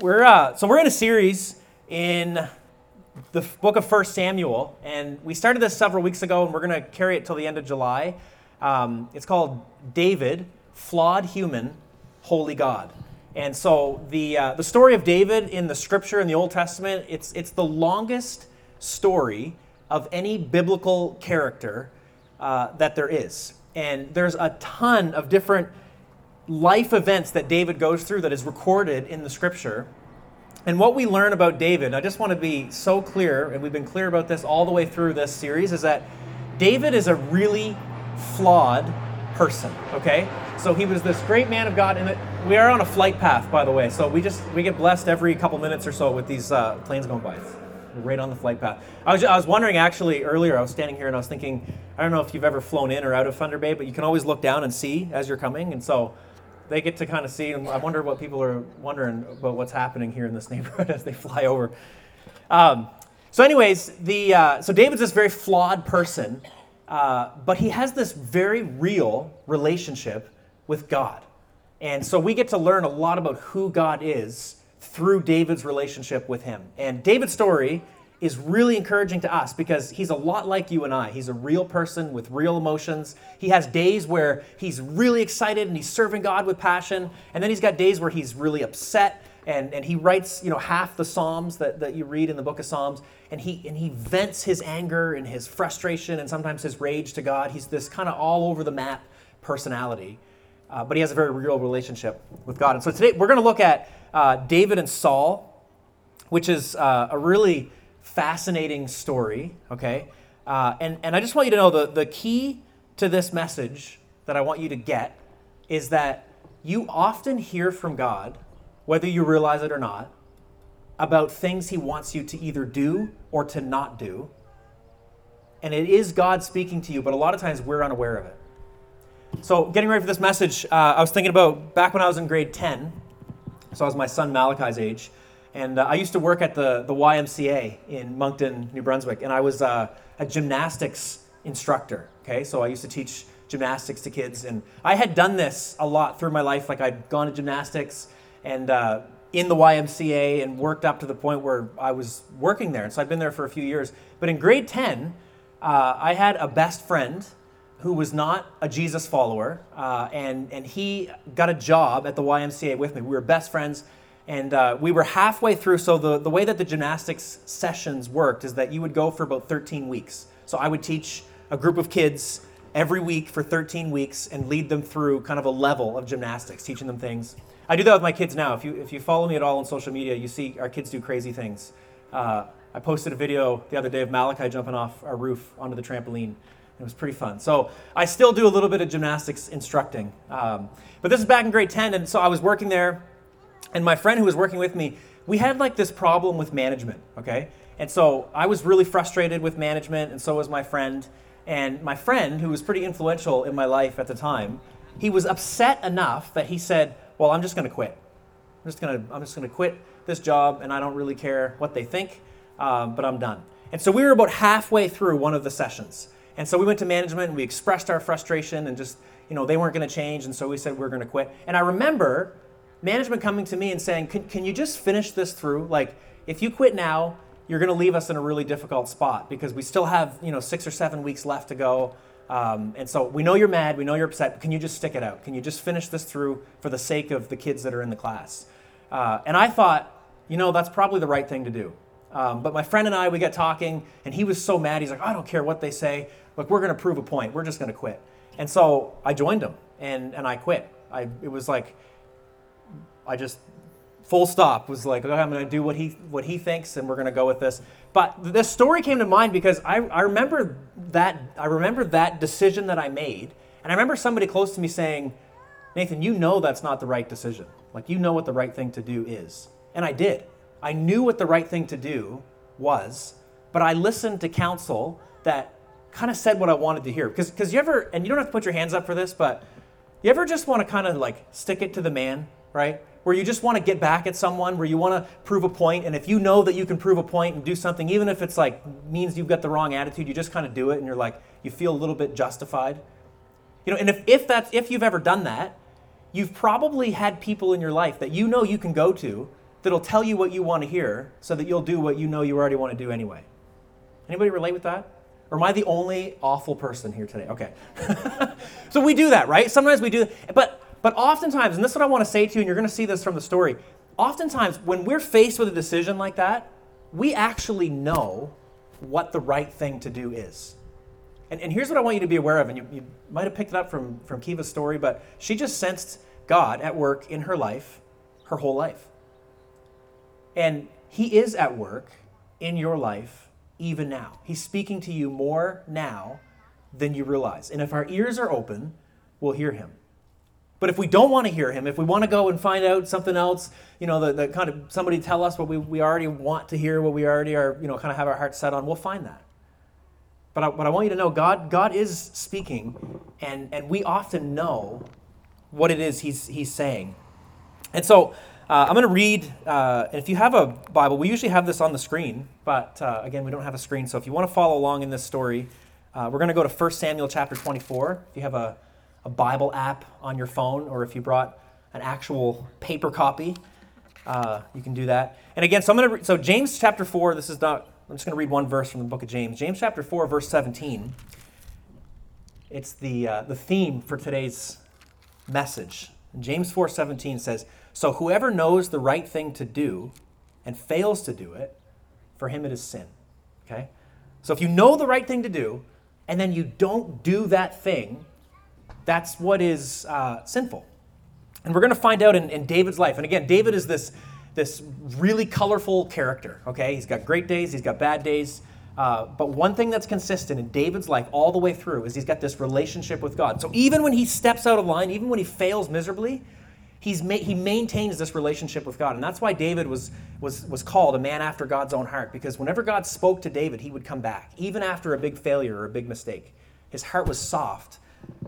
We're uh, so we're in a series in the book of First Samuel, and we started this several weeks ago, and we're going to carry it till the end of July. Um, it's called David, flawed human, holy God. And so the uh, the story of David in the Scripture in the Old Testament, it's it's the longest story of any biblical character uh, that there is, and there's a ton of different life events that David goes through that is recorded in the scripture. And what we learn about David, I just want to be so clear, and we've been clear about this all the way through this series, is that David is a really flawed person, okay? So he was this great man of God, and we are on a flight path, by the way. So we just we get blessed every couple minutes or so with these uh, planes going by. We're right on the flight path. I was, I was wondering actually earlier. I was standing here and I was thinking. I don't know if you've ever flown in or out of Thunder Bay, but you can always look down and see as you're coming, and so they get to kind of see. And I wonder what people are wondering about what's happening here in this neighborhood as they fly over. Um, so, anyways, the uh, so David's this very flawed person, uh, but he has this very real relationship with God, and so we get to learn a lot about who God is through David's relationship with Him. And David's story is really encouraging to us because he's a lot like you and I. He's a real person with real emotions. He has days where he's really excited and he's serving God with passion. And then he's got days where he's really upset and, and he writes, you know, half the Psalms that, that you read in the book of Psalms. And he, and he vents his anger and his frustration and sometimes his rage to God. He's this kind of all over the map personality. Uh, but he has a very real relationship with God. And so today we're going to look at uh, David and Saul, which is uh, a really fascinating story, okay? Uh, and, and I just want you to know the, the key to this message that I want you to get is that you often hear from God, whether you realize it or not, about things He wants you to either do or to not do. And it is God speaking to you, but a lot of times we're unaware of it. So, getting ready for this message, uh, I was thinking about back when I was in grade 10, so I was my son Malachi's age. And uh, I used to work at the, the YMCA in Moncton, New Brunswick, and I was uh, a gymnastics instructor. Okay, so I used to teach gymnastics to kids, and I had done this a lot through my life. Like I'd gone to gymnastics and uh, in the YMCA and worked up to the point where I was working there. And so I'd been there for a few years. But in grade 10, uh, I had a best friend who was not a Jesus follower, uh, and, and he got a job at the YMCA with me. We were best friends. And uh, we were halfway through. So, the, the way that the gymnastics sessions worked is that you would go for about 13 weeks. So, I would teach a group of kids every week for 13 weeks and lead them through kind of a level of gymnastics, teaching them things. I do that with my kids now. If you, if you follow me at all on social media, you see our kids do crazy things. Uh, I posted a video the other day of Malachi jumping off our roof onto the trampoline. It was pretty fun. So I still do a little bit of gymnastics instructing. Um, but this is back in grade 10, and so I was working there and my friend who was working with me, we had like this problem with management, okay? And so I was really frustrated with management, and so was my friend. And my friend, who was pretty influential in my life at the time, he was upset enough that he said, Well, I'm just gonna quit. I'm just gonna, I'm just gonna quit this job, and I don't really care what they think, um, but I'm done. And so we were about halfway through one of the sessions. And so we went to management and we expressed our frustration and just, you know, they weren't gonna change, and so we said we we're gonna quit. And I remember management coming to me and saying, can, can you just finish this through? Like, if you quit now, you're going to leave us in a really difficult spot because we still have, you know, six or seven weeks left to go. Um, and so we know you're mad, we know you're upset. Can you just stick it out? Can you just finish this through for the sake of the kids that are in the class? Uh, and I thought, you know, that's probably the right thing to do. Um, but my friend and I, we got talking, and he was so mad. He's like, I don't care what they say. Look, we're going to prove a point. We're just going to quit. And so I joined him, and, and I quit. I, it was like, I just full stop was like, okay, I'm going to do what he what he thinks, and we're going to go with this. But this story came to mind because I, I remember that I remember that decision that I made, and I remember somebody close to me saying, Nathan, you know that's not the right decision. Like you know what the right thing to do is, and I did. I knew what the right thing to do was, but I listened to counsel that kind of said what I wanted to hear. Because because you ever and you don't have to put your hands up for this, but you ever just want to kind of like stick it to the man, right? Where you just want to get back at someone, where you want to prove a point, and if you know that you can prove a point and do something, even if it's like means you've got the wrong attitude, you just kind of do it, and you're like you feel a little bit justified. You know, and if, if that's if you've ever done that, you've probably had people in your life that you know you can go to that'll tell you what you want to hear so that you'll do what you know you already want to do anyway. Anybody relate with that? Or am I the only awful person here today? Okay. so we do that, right? Sometimes we do, but but oftentimes, and this is what I want to say to you, and you're going to see this from the story. Oftentimes, when we're faced with a decision like that, we actually know what the right thing to do is. And, and here's what I want you to be aware of, and you, you might have picked it up from, from Kiva's story, but she just sensed God at work in her life, her whole life. And He is at work in your life even now. He's speaking to you more now than you realize. And if our ears are open, we'll hear Him. But if we don't want to hear him, if we want to go and find out something else, you know, the, the kind of somebody tell us what we, we already want to hear, what we already are, you know, kind of have our hearts set on, we'll find that. But I, but I want you to know God, God is speaking, and, and we often know what it is he's, he's saying. And so uh, I'm going to read, uh, and if you have a Bible, we usually have this on the screen, but uh, again, we don't have a screen. So if you want to follow along in this story, uh, we're going to go to 1 Samuel chapter 24. If you have a, a Bible app on your phone, or if you brought an actual paper copy, uh, you can do that. And again, so I'm going to, re- so James chapter 4, this is not, I'm just going to read one verse from the book of James. James chapter 4, verse 17. It's the, uh, the theme for today's message. James 4:17 says, "So whoever knows the right thing to do and fails to do it, for him it is sin." Okay? So if you know the right thing to do and then you don't do that thing, that's what is uh, sinful. And we're going to find out in, in David's life. And again, David is this, this really colorful character. Okay? He's got great days, he's got bad days. Uh, but one thing that's consistent in David's life all the way through is he's got this relationship with God. So even when he steps out of line, even when he fails miserably, he's ma- he maintains this relationship with God. And that's why David was, was, was called a man after God's own heart, because whenever God spoke to David, he would come back, even after a big failure or a big mistake. His heart was soft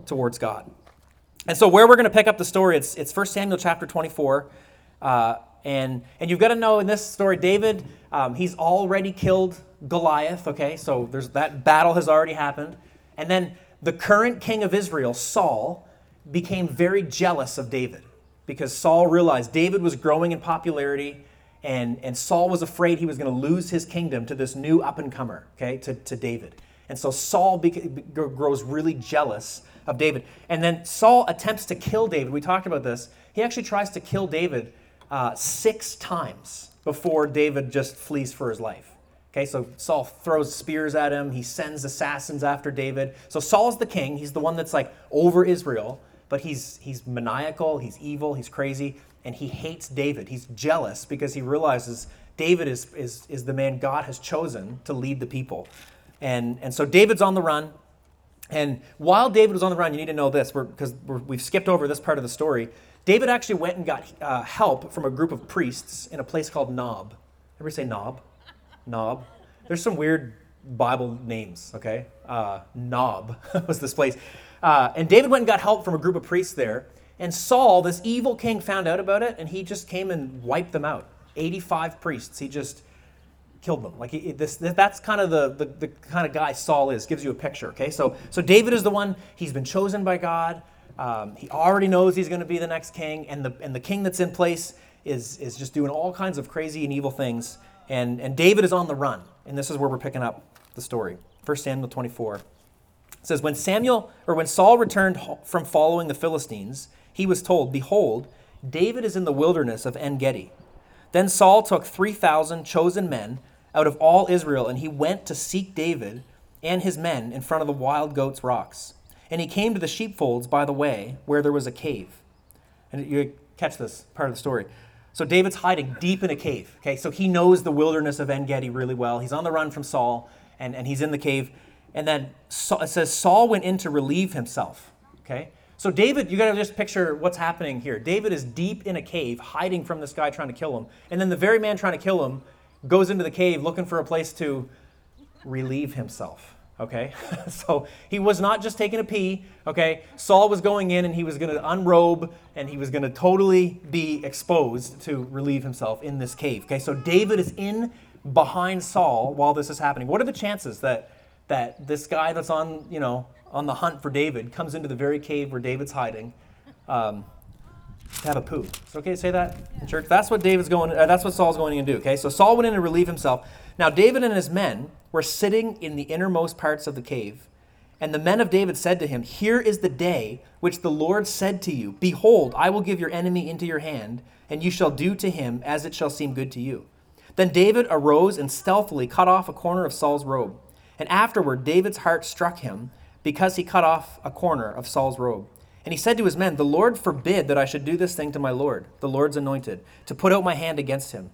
towards God. And so, where we're going to pick up the story, it's, it's 1 Samuel chapter 24. Uh, and, and you've got to know in this story, David, um, he's already killed Goliath, okay? So there's that battle has already happened. And then the current king of Israel, Saul, became very jealous of David because Saul realized David was growing in popularity and, and Saul was afraid he was going to lose his kingdom to this new up and comer, okay, to, to David. And so Saul grows really jealous of David. And then Saul attempts to kill David. We talked about this. He actually tries to kill David uh, six times before David just flees for his life. Okay, so Saul throws spears at him. He sends assassins after David. So Saul's the king. He's the one that's like over Israel, but he's he's maniacal, he's evil, he's crazy, and he hates David. He's jealous because he realizes David is is, is the man God has chosen to lead the people. And, and so David's on the run. And while David was on the run, you need to know this because we've skipped over this part of the story. David actually went and got uh, help from a group of priests in a place called Nob. Everybody say Nob? Nob. There's some weird Bible names, okay? Uh, Nob was this place. Uh, and David went and got help from a group of priests there. And Saul, this evil king, found out about it and he just came and wiped them out. 85 priests. He just killed them. Like he, this, that's kind of the, the, the kind of guy Saul is. Gives you a picture. Okay, so so David is the one. He's been chosen by God. Um, he already knows he's going to be the next king, and the and the king that's in place is is just doing all kinds of crazy and evil things. And and David is on the run, and this is where we're picking up the story. 1 Samuel 24 it says when Samuel or when Saul returned from following the Philistines, he was told, "Behold, David is in the wilderness of En Gedi." Then Saul took 3,000 chosen men out of all Israel, and he went to seek David and his men in front of the wild goats' rocks. And he came to the sheepfolds by the way, where there was a cave. And you catch this part of the story. So David's hiding deep in a cave. Okay, so he knows the wilderness of En Gedi really well. He's on the run from Saul, and, and he's in the cave. And then it says Saul went in to relieve himself. Okay, so David, you got to just picture what's happening here. David is deep in a cave, hiding from this guy trying to kill him, and then the very man trying to kill him goes into the cave looking for a place to relieve himself. Okay? so he was not just taking a pee. Okay? Saul was going in and he was going to unrobe and he was going to totally be exposed to relieve himself in this cave. Okay? So David is in behind Saul while this is happening. What are the chances that that this guy that's on, you know, on the hunt for David comes into the very cave where David's hiding? Um, to have a poo. Is it okay to say that in church? That's what David's going. Uh, that's what Saul's going to do. Okay, so Saul went in to relieve himself. Now David and his men were sitting in the innermost parts of the cave, and the men of David said to him, "Here is the day which the Lord said to you: Behold, I will give your enemy into your hand, and you shall do to him as it shall seem good to you." Then David arose and stealthily cut off a corner of Saul's robe. And afterward, David's heart struck him because he cut off a corner of Saul's robe. And he said to his men, The Lord forbid that I should do this thing to my Lord, the Lord's anointed, to put out my hand against him,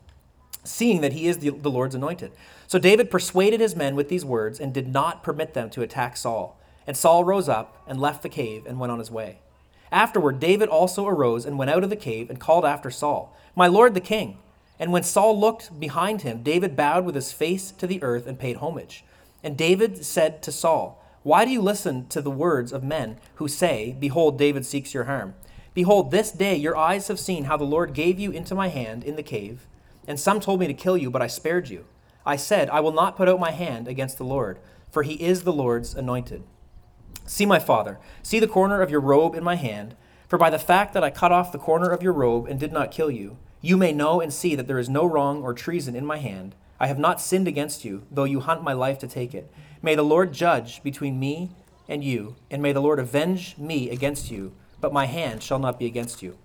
seeing that he is the, the Lord's anointed. So David persuaded his men with these words and did not permit them to attack Saul. And Saul rose up and left the cave and went on his way. Afterward, David also arose and went out of the cave and called after Saul, My Lord the king. And when Saul looked behind him, David bowed with his face to the earth and paid homage. And David said to Saul, Why do you listen to the words of men who say, Behold, David seeks your harm? Behold, this day your eyes have seen how the Lord gave you into my hand in the cave. And some told me to kill you, but I spared you. I said, I will not put out my hand against the Lord, for he is the Lord's anointed. See, my father, see the corner of your robe in my hand, for by the fact that I cut off the corner of your robe and did not kill you, you may know and see that there is no wrong or treason in my hand. I have not sinned against you, though you hunt my life to take it. May the Lord judge between me and you, and may the Lord avenge me against you, but my hand shall not be against you.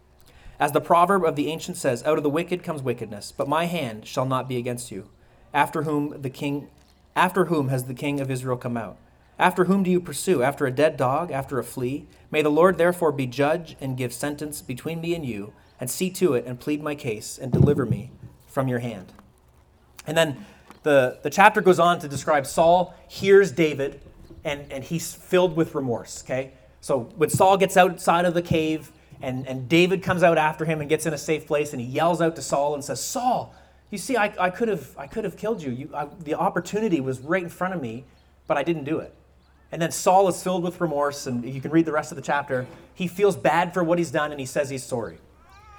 As the proverb of the ancient says, out of the wicked comes wickedness, but my hand shall not be against you. After whom the king after whom has the king of Israel come out? After whom do you pursue? After a dead dog, after a flea? May the Lord therefore be judge and give sentence between me and you and see to it and plead my case and deliver me from your hand. And then the, the chapter goes on to describe Saul hears David and, and he's filled with remorse. Okay? So when Saul gets outside of the cave and, and David comes out after him and gets in a safe place and he yells out to Saul and says, Saul, you see, I, I could have I could have killed you. you I, the opportunity was right in front of me, but I didn't do it. And then Saul is filled with remorse, and you can read the rest of the chapter. He feels bad for what he's done and he says he's sorry.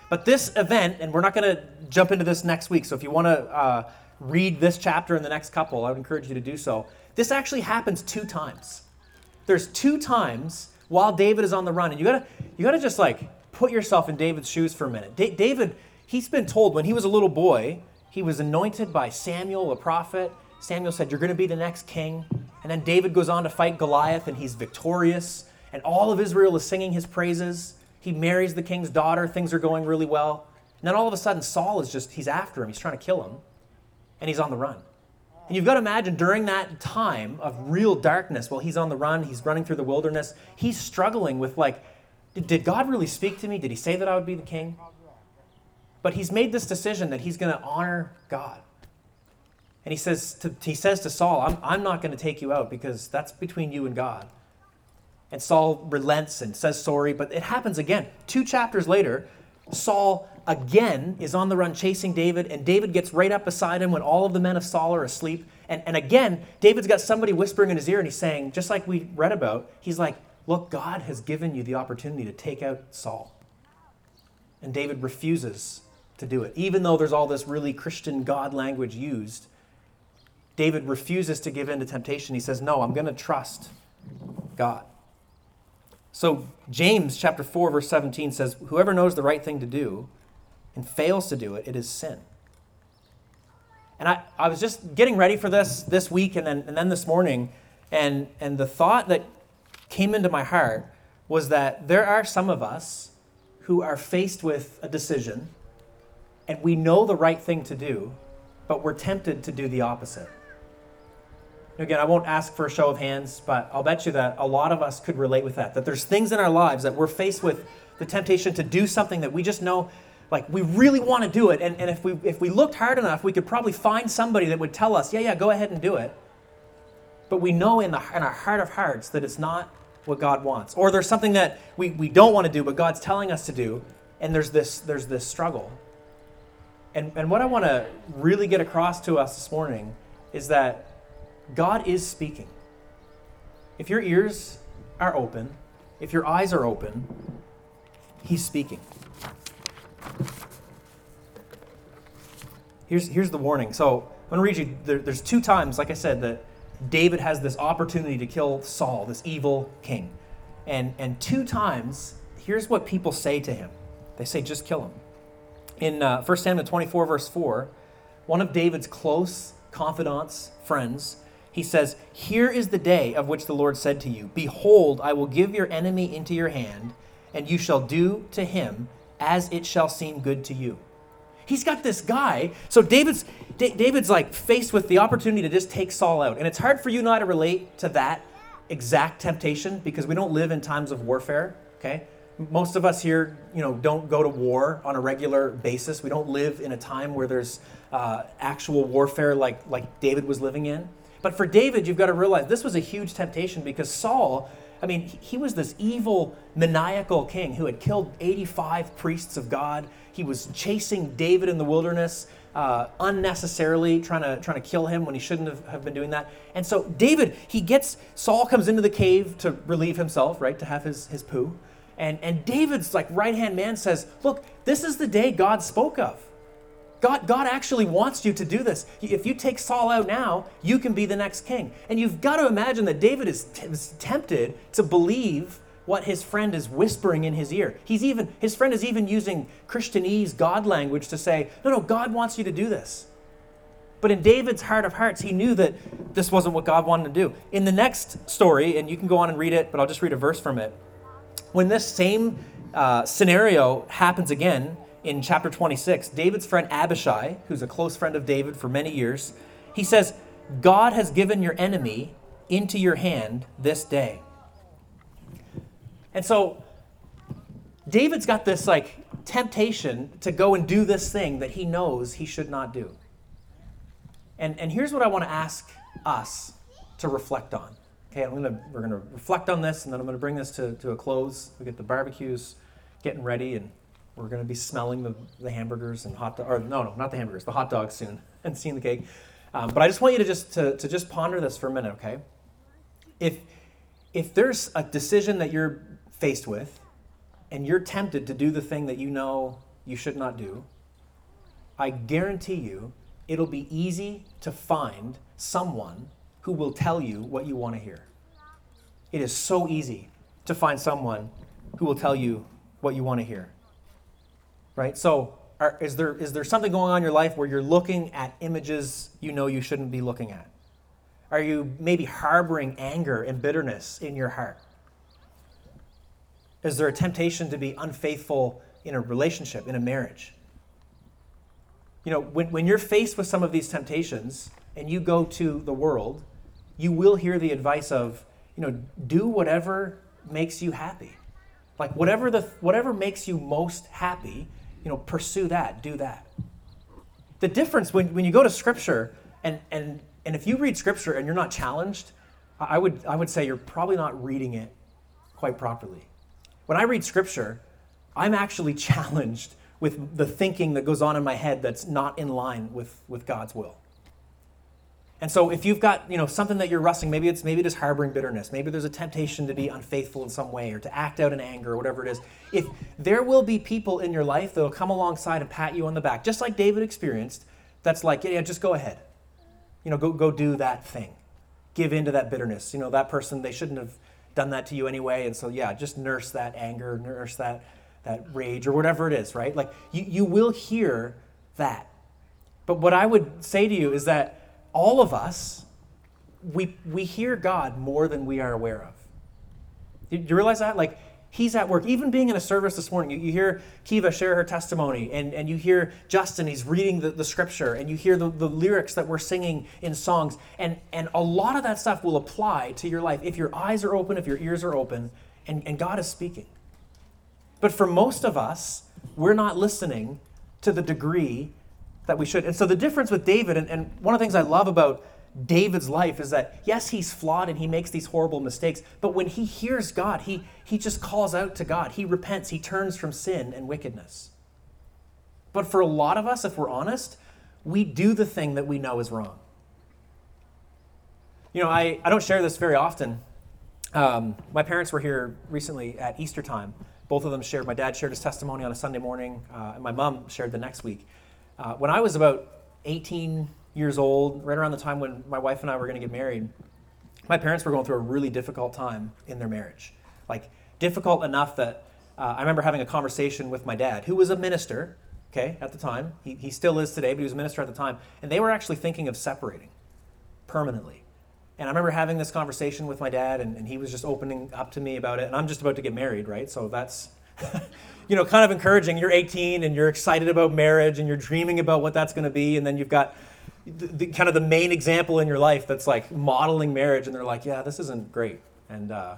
But this event, and we're not going to jump into this next week, so if you want to uh, read this chapter in the next couple, I would encourage you to do so. This actually happens two times. There's two times while David is on the run, and you gotta you gotta just like put yourself in David's shoes for a minute. Da- David, he's been told when he was a little boy, he was anointed by Samuel, a prophet. Samuel said, "You're to be the next king." And then David goes on to fight Goliath, and he's victorious, and all of Israel is singing his praises. He marries the king's daughter. Things are going really well. And then all of a sudden, Saul is just, he's after him. He's trying to kill him. And he's on the run. And you've got to imagine during that time of real darkness, while he's on the run, he's running through the wilderness, he's struggling with, like, did God really speak to me? Did he say that I would be the king? But he's made this decision that he's going to honor God. And he says to, he says to Saul, I'm, I'm not going to take you out because that's between you and God. And Saul relents and says sorry, but it happens again. Two chapters later, Saul again is on the run chasing David, and David gets right up beside him when all of the men of Saul are asleep. And, and again, David's got somebody whispering in his ear, and he's saying, just like we read about, he's like, Look, God has given you the opportunity to take out Saul. And David refuses to do it. Even though there's all this really Christian God language used, David refuses to give in to temptation. He says, No, I'm going to trust God. So, James chapter 4, verse 17 says, Whoever knows the right thing to do and fails to do it, it is sin. And I, I was just getting ready for this this week and then, and then this morning, and, and the thought that came into my heart was that there are some of us who are faced with a decision and we know the right thing to do, but we're tempted to do the opposite. Again, I won't ask for a show of hands, but I'll bet you that a lot of us could relate with that. That there's things in our lives that we're faced with the temptation to do something that we just know, like we really want to do it. And, and if, we, if we looked hard enough, we could probably find somebody that would tell us, yeah, yeah, go ahead and do it. But we know in, the, in our heart of hearts that it's not what God wants. Or there's something that we, we don't want to do, but God's telling us to do, and there's this, there's this struggle. And, and what I want to really get across to us this morning is that God is speaking. If your ears are open, if your eyes are open, He's speaking. Here's, here's the warning. So I'm going to read you. There, there's two times, like I said, that David has this opportunity to kill Saul, this evil king. And, and two times, here's what people say to him. They say, just kill him. In uh, 1 Samuel 24, verse 4, one of David's close confidants, friends, he says, Here is the day of which the Lord said to you, Behold, I will give your enemy into your hand, and you shall do to him as it shall seem good to you. He's got this guy. So David's D- David's like faced with the opportunity to just take Saul out. And it's hard for you I to relate to that exact temptation because we don't live in times of warfare, okay? Most of us here, you know, don't go to war on a regular basis. We don't live in a time where there's uh, actual warfare like, like David was living in. But for David, you've got to realize this was a huge temptation because Saul, I mean, he was this evil, maniacal king who had killed 85 priests of God. He was chasing David in the wilderness. Uh, unnecessarily trying to trying to kill him when he shouldn't have, have been doing that. And so David, he gets Saul comes into the cave to relieve himself, right, to have his his poo. And and David's like right hand man says, "Look, this is the day God spoke of. God, God actually wants you to do this. If you take Saul out now, you can be the next king. And you've got to imagine that David is, t- is tempted to believe what his friend is whispering in his ear. He's even his friend is even using Christianese God language to say, "No, no, God wants you to do this." But in David's heart of hearts, he knew that this wasn't what God wanted to do. In the next story, and you can go on and read it, but I'll just read a verse from it. When this same uh, scenario happens again, in chapter 26, David's friend Abishai, who's a close friend of David for many years, he says, God has given your enemy into your hand this day. And so David's got this like temptation to go and do this thing that he knows he should not do. And, and here's what I want to ask us to reflect on. Okay, I'm gonna, we're going to reflect on this and then I'm going to bring this to, to a close. We get the barbecues getting ready and we're going to be smelling the, the hamburgers and hot dogs, or no, no, not the hamburgers, the hot dogs soon, and seeing the cake. Um, but I just want you to just to, to just ponder this for a minute, okay? If if there's a decision that you're faced with, and you're tempted to do the thing that you know you should not do, I guarantee you it'll be easy to find someone who will tell you what you want to hear. It is so easy to find someone who will tell you what you want to hear right? So, are, is, there, is there something going on in your life where you're looking at images you know you shouldn't be looking at? Are you maybe harboring anger and bitterness in your heart? Is there a temptation to be unfaithful in a relationship, in a marriage? You know, when, when you're faced with some of these temptations and you go to the world, you will hear the advice of, you know, do whatever makes you happy. Like whatever the whatever makes you most happy, you know, pursue that, do that. The difference when, when you go to scripture and, and, and if you read scripture and you're not challenged, I would, I would say you're probably not reading it quite properly. When I read scripture, I'm actually challenged with the thinking that goes on in my head that's not in line with, with God's will. And so if you've got, you know, something that you're wrestling, maybe it's maybe it is harboring bitterness, maybe there's a temptation to be unfaithful in some way or to act out in anger or whatever it is. If there will be people in your life that'll come alongside and pat you on the back, just like David experienced, that's like, yeah, just go ahead. You know, go go do that thing. Give into that bitterness. You know, that person, they shouldn't have done that to you anyway. And so yeah, just nurse that anger, nurse that that rage or whatever it is, right? Like you, you will hear that. But what I would say to you is that all of us, we, we hear God more than we are aware of. Do you realize that? Like, he's at work. Even being in a service this morning, you, you hear Kiva share her testimony, and, and you hear Justin, he's reading the, the scripture, and you hear the, the lyrics that we're singing in songs. And, and a lot of that stuff will apply to your life if your eyes are open, if your ears are open, and, and God is speaking. But for most of us, we're not listening to the degree that we should. And so the difference with David, and, and one of the things I love about David's life is that yes, he's flawed and he makes these horrible mistakes, but when he hears God, he, he just calls out to God. He repents, he turns from sin and wickedness. But for a lot of us, if we're honest, we do the thing that we know is wrong. You know, I, I don't share this very often. Um, my parents were here recently at Easter time. Both of them shared, my dad shared his testimony on a Sunday morning, uh, and my mom shared the next week. Uh, when I was about 18 years old, right around the time when my wife and I were going to get married, my parents were going through a really difficult time in their marriage. Like, difficult enough that uh, I remember having a conversation with my dad, who was a minister, okay, at the time. He, he still is today, but he was a minister at the time. And they were actually thinking of separating permanently. And I remember having this conversation with my dad, and, and he was just opening up to me about it. And I'm just about to get married, right? So that's, you know, kind of encouraging. You're 18 and you're excited about marriage and you're dreaming about what that's going to be. And then you've got the, the, kind of the main example in your life that's like modeling marriage. And they're like, yeah, this isn't great. And uh,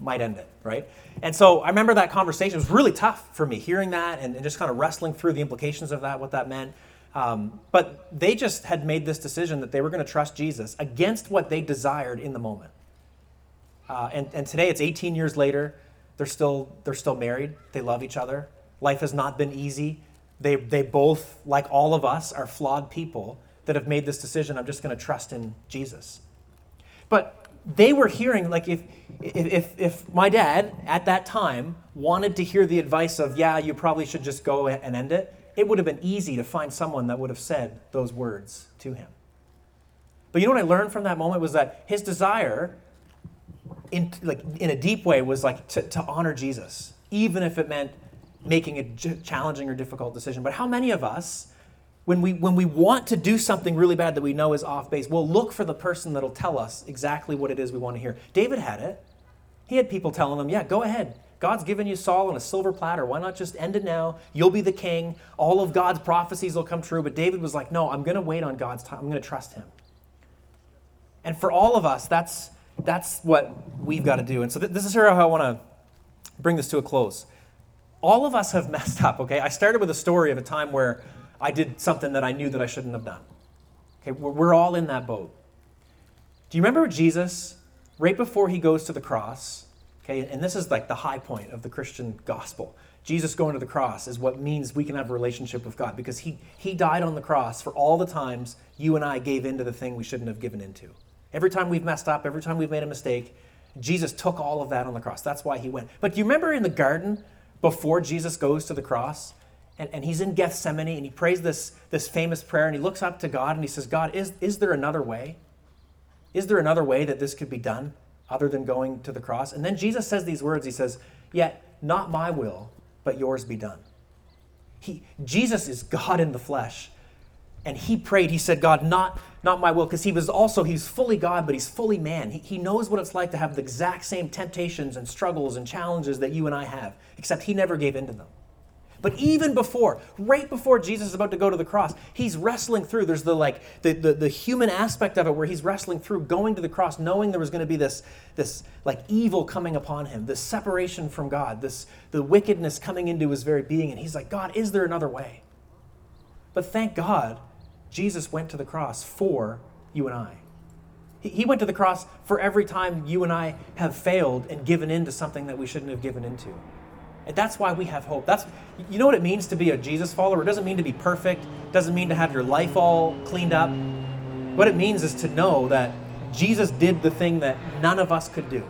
might end it, right? And so I remember that conversation. It was really tough for me hearing that and, and just kind of wrestling through the implications of that, what that meant. Um, but they just had made this decision that they were going to trust Jesus against what they desired in the moment. Uh, and, and today it's 18 years later. They're still, they're still married. They love each other. Life has not been easy. They, they both, like all of us, are flawed people that have made this decision. I'm just going to trust in Jesus. But they were hearing, like, if, if, if my dad at that time wanted to hear the advice of, yeah, you probably should just go and end it, it would have been easy to find someone that would have said those words to him. But you know what I learned from that moment was that his desire, in, like, in a deep way, was like to, to honor Jesus, even if it meant making a challenging or difficult decision. But how many of us, when we, when we want to do something really bad that we know is off base, we'll look for the person that'll tell us exactly what it is we want to hear? David had it. He had people telling him, yeah, go ahead. God's given you Saul on a silver platter. Why not just end it now? You'll be the king. All of God's prophecies will come true. But David was like, no, I'm going to wait on God's time. I'm going to trust him. And for all of us, that's, that's what we've got to do. And so th- this is how I want to bring this to a close. All of us have messed up, okay? I started with a story of a time where I did something that I knew that I shouldn't have done. Okay, we're, we're all in that boat. Do you remember Jesus, right before he goes to the cross, Okay, and this is like the high point of the Christian gospel. Jesus going to the cross is what means we can have a relationship with God because he, he died on the cross for all the times you and I gave into the thing we shouldn't have given into. Every time we've messed up, every time we've made a mistake, Jesus took all of that on the cross. That's why he went. But do you remember in the garden before Jesus goes to the cross? And, and he's in Gethsemane and he prays this, this famous prayer and he looks up to God and he says, God, is, is there another way? Is there another way that this could be done? other than going to the cross. And then Jesus says these words He says, Yet not my will, but yours be done. He, Jesus is God in the flesh. And he prayed, he said, God, not, not my will, because he was also, he's fully God, but he's fully man. He, he knows what it's like to have the exact same temptations and struggles and challenges that you and I have, except he never gave in to them. But even before, right before Jesus is about to go to the cross, he's wrestling through. There's the like the, the, the human aspect of it where he's wrestling through going to the cross, knowing there was going to be this, this like evil coming upon him, this separation from God, this the wickedness coming into his very being. And he's like, God, is there another way? But thank God, Jesus went to the cross for you and I. He, went to the cross for every time you and I have failed and given in to something that we shouldn't have given into. And that's why we have hope. That's you know what it means to be a Jesus follower? It doesn't mean to be perfect, it doesn't mean to have your life all cleaned up. What it means is to know that Jesus did the thing that none of us could do.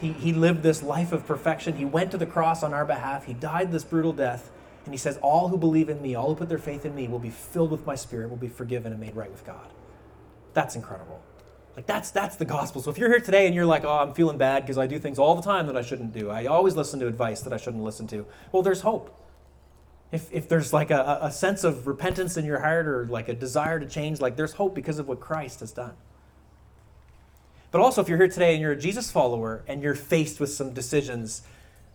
He, he lived this life of perfection. He went to the cross on our behalf. He died this brutal death. And he says, All who believe in me, all who put their faith in me, will be filled with my spirit, will be forgiven and made right with God. That's incredible. Like that's that's the gospel. So if you're here today and you're like, oh, I'm feeling bad because I do things all the time that I shouldn't do. I always listen to advice that I shouldn't listen to. Well, there's hope. If, if there's like a, a sense of repentance in your heart or like a desire to change, like there's hope because of what Christ has done. But also, if you're here today and you're a Jesus follower and you're faced with some decisions,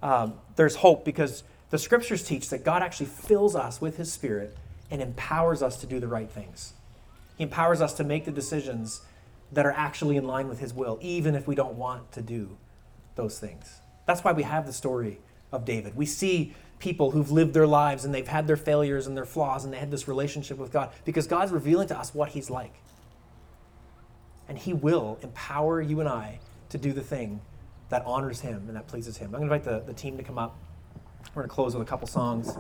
um, there's hope because the scriptures teach that God actually fills us with his spirit and empowers us to do the right things. He empowers us to make the decisions that are actually in line with His will, even if we don't want to do those things. That's why we have the story of David. We see people who've lived their lives and they've had their failures and their flaws and they had this relationship with God because God's revealing to us what He's like. And He will empower you and I to do the thing that honors Him and that pleases Him. I'm going to invite the, the team to come up. We're going to close with a couple songs.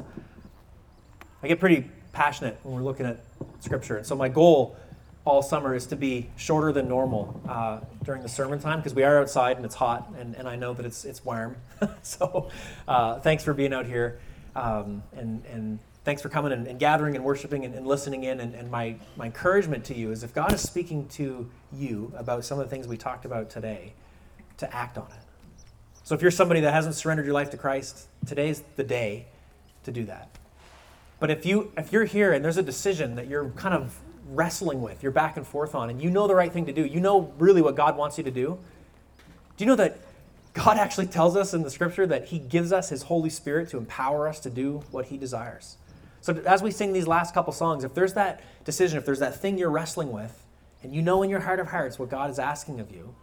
I get pretty passionate when we're looking at Scripture. And so, my goal all summer is to be shorter than normal uh, during the sermon time because we are outside and it's hot and, and I know that it's, it's warm. so uh, thanks for being out here um, and, and thanks for coming and, and gathering and worshiping and, and listening in. And, and my, my encouragement to you is if God is speaking to you about some of the things we talked about today, to act on it. So if you're somebody that hasn't surrendered your life to Christ, today's the day to do that. But if you if you're here and there's a decision that you're kind of wrestling with, you're back and forth on, and you know the right thing to do, you know really what God wants you to do. Do you know that God actually tells us in the scripture that He gives us His Holy Spirit to empower us to do what He desires? So as we sing these last couple songs, if there's that decision, if there's that thing you're wrestling with, and you know in your heart of hearts what God is asking of you,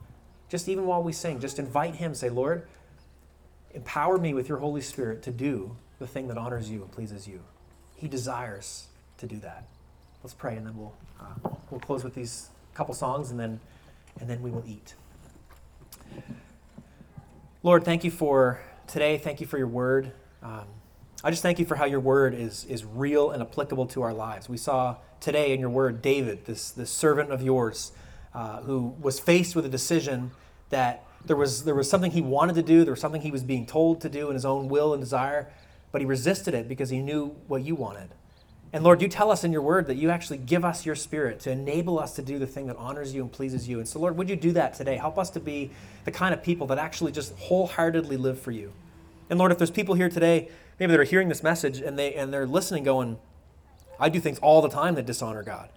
just even while we sing, just invite Him, say, Lord, empower me with your Holy Spirit to do the thing that honors you and pleases you. He desires to do that. Let's pray, and then we'll uh, we'll close with these couple songs, and then and then we will eat. Lord, thank you for today. Thank you for your word. Um, I just thank you for how your word is is real and applicable to our lives. We saw today in your word David, this this servant of yours, uh, who was faced with a decision that there was there was something he wanted to do, there was something he was being told to do in his own will and desire, but he resisted it because he knew what you wanted. And Lord, you tell us in your word that you actually give us your spirit to enable us to do the thing that honors you and pleases you. And so, Lord, would you do that today? Help us to be the kind of people that actually just wholeheartedly live for you. And Lord, if there's people here today, maybe that are hearing this message and they and they're listening, going, I do things all the time that dishonor God.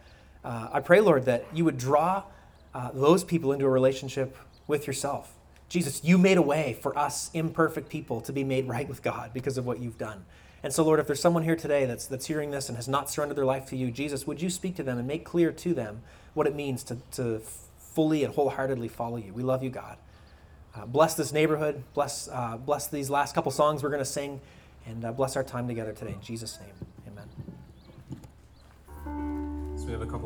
Uh, I pray, Lord, that you would draw uh, those people into a relationship with yourself. Jesus, you made a way for us imperfect people to be made right with God because of what you've done. And so, Lord, if there's someone here today that's, that's hearing this and has not surrendered their life to you, Jesus, would you speak to them and make clear to them what it means to, to fully and wholeheartedly follow you? We love you, God. Uh, bless this neighborhood. Bless, uh, bless these last couple songs we're going to sing. And uh, bless our time together today. In Jesus' name, amen. So we have a couple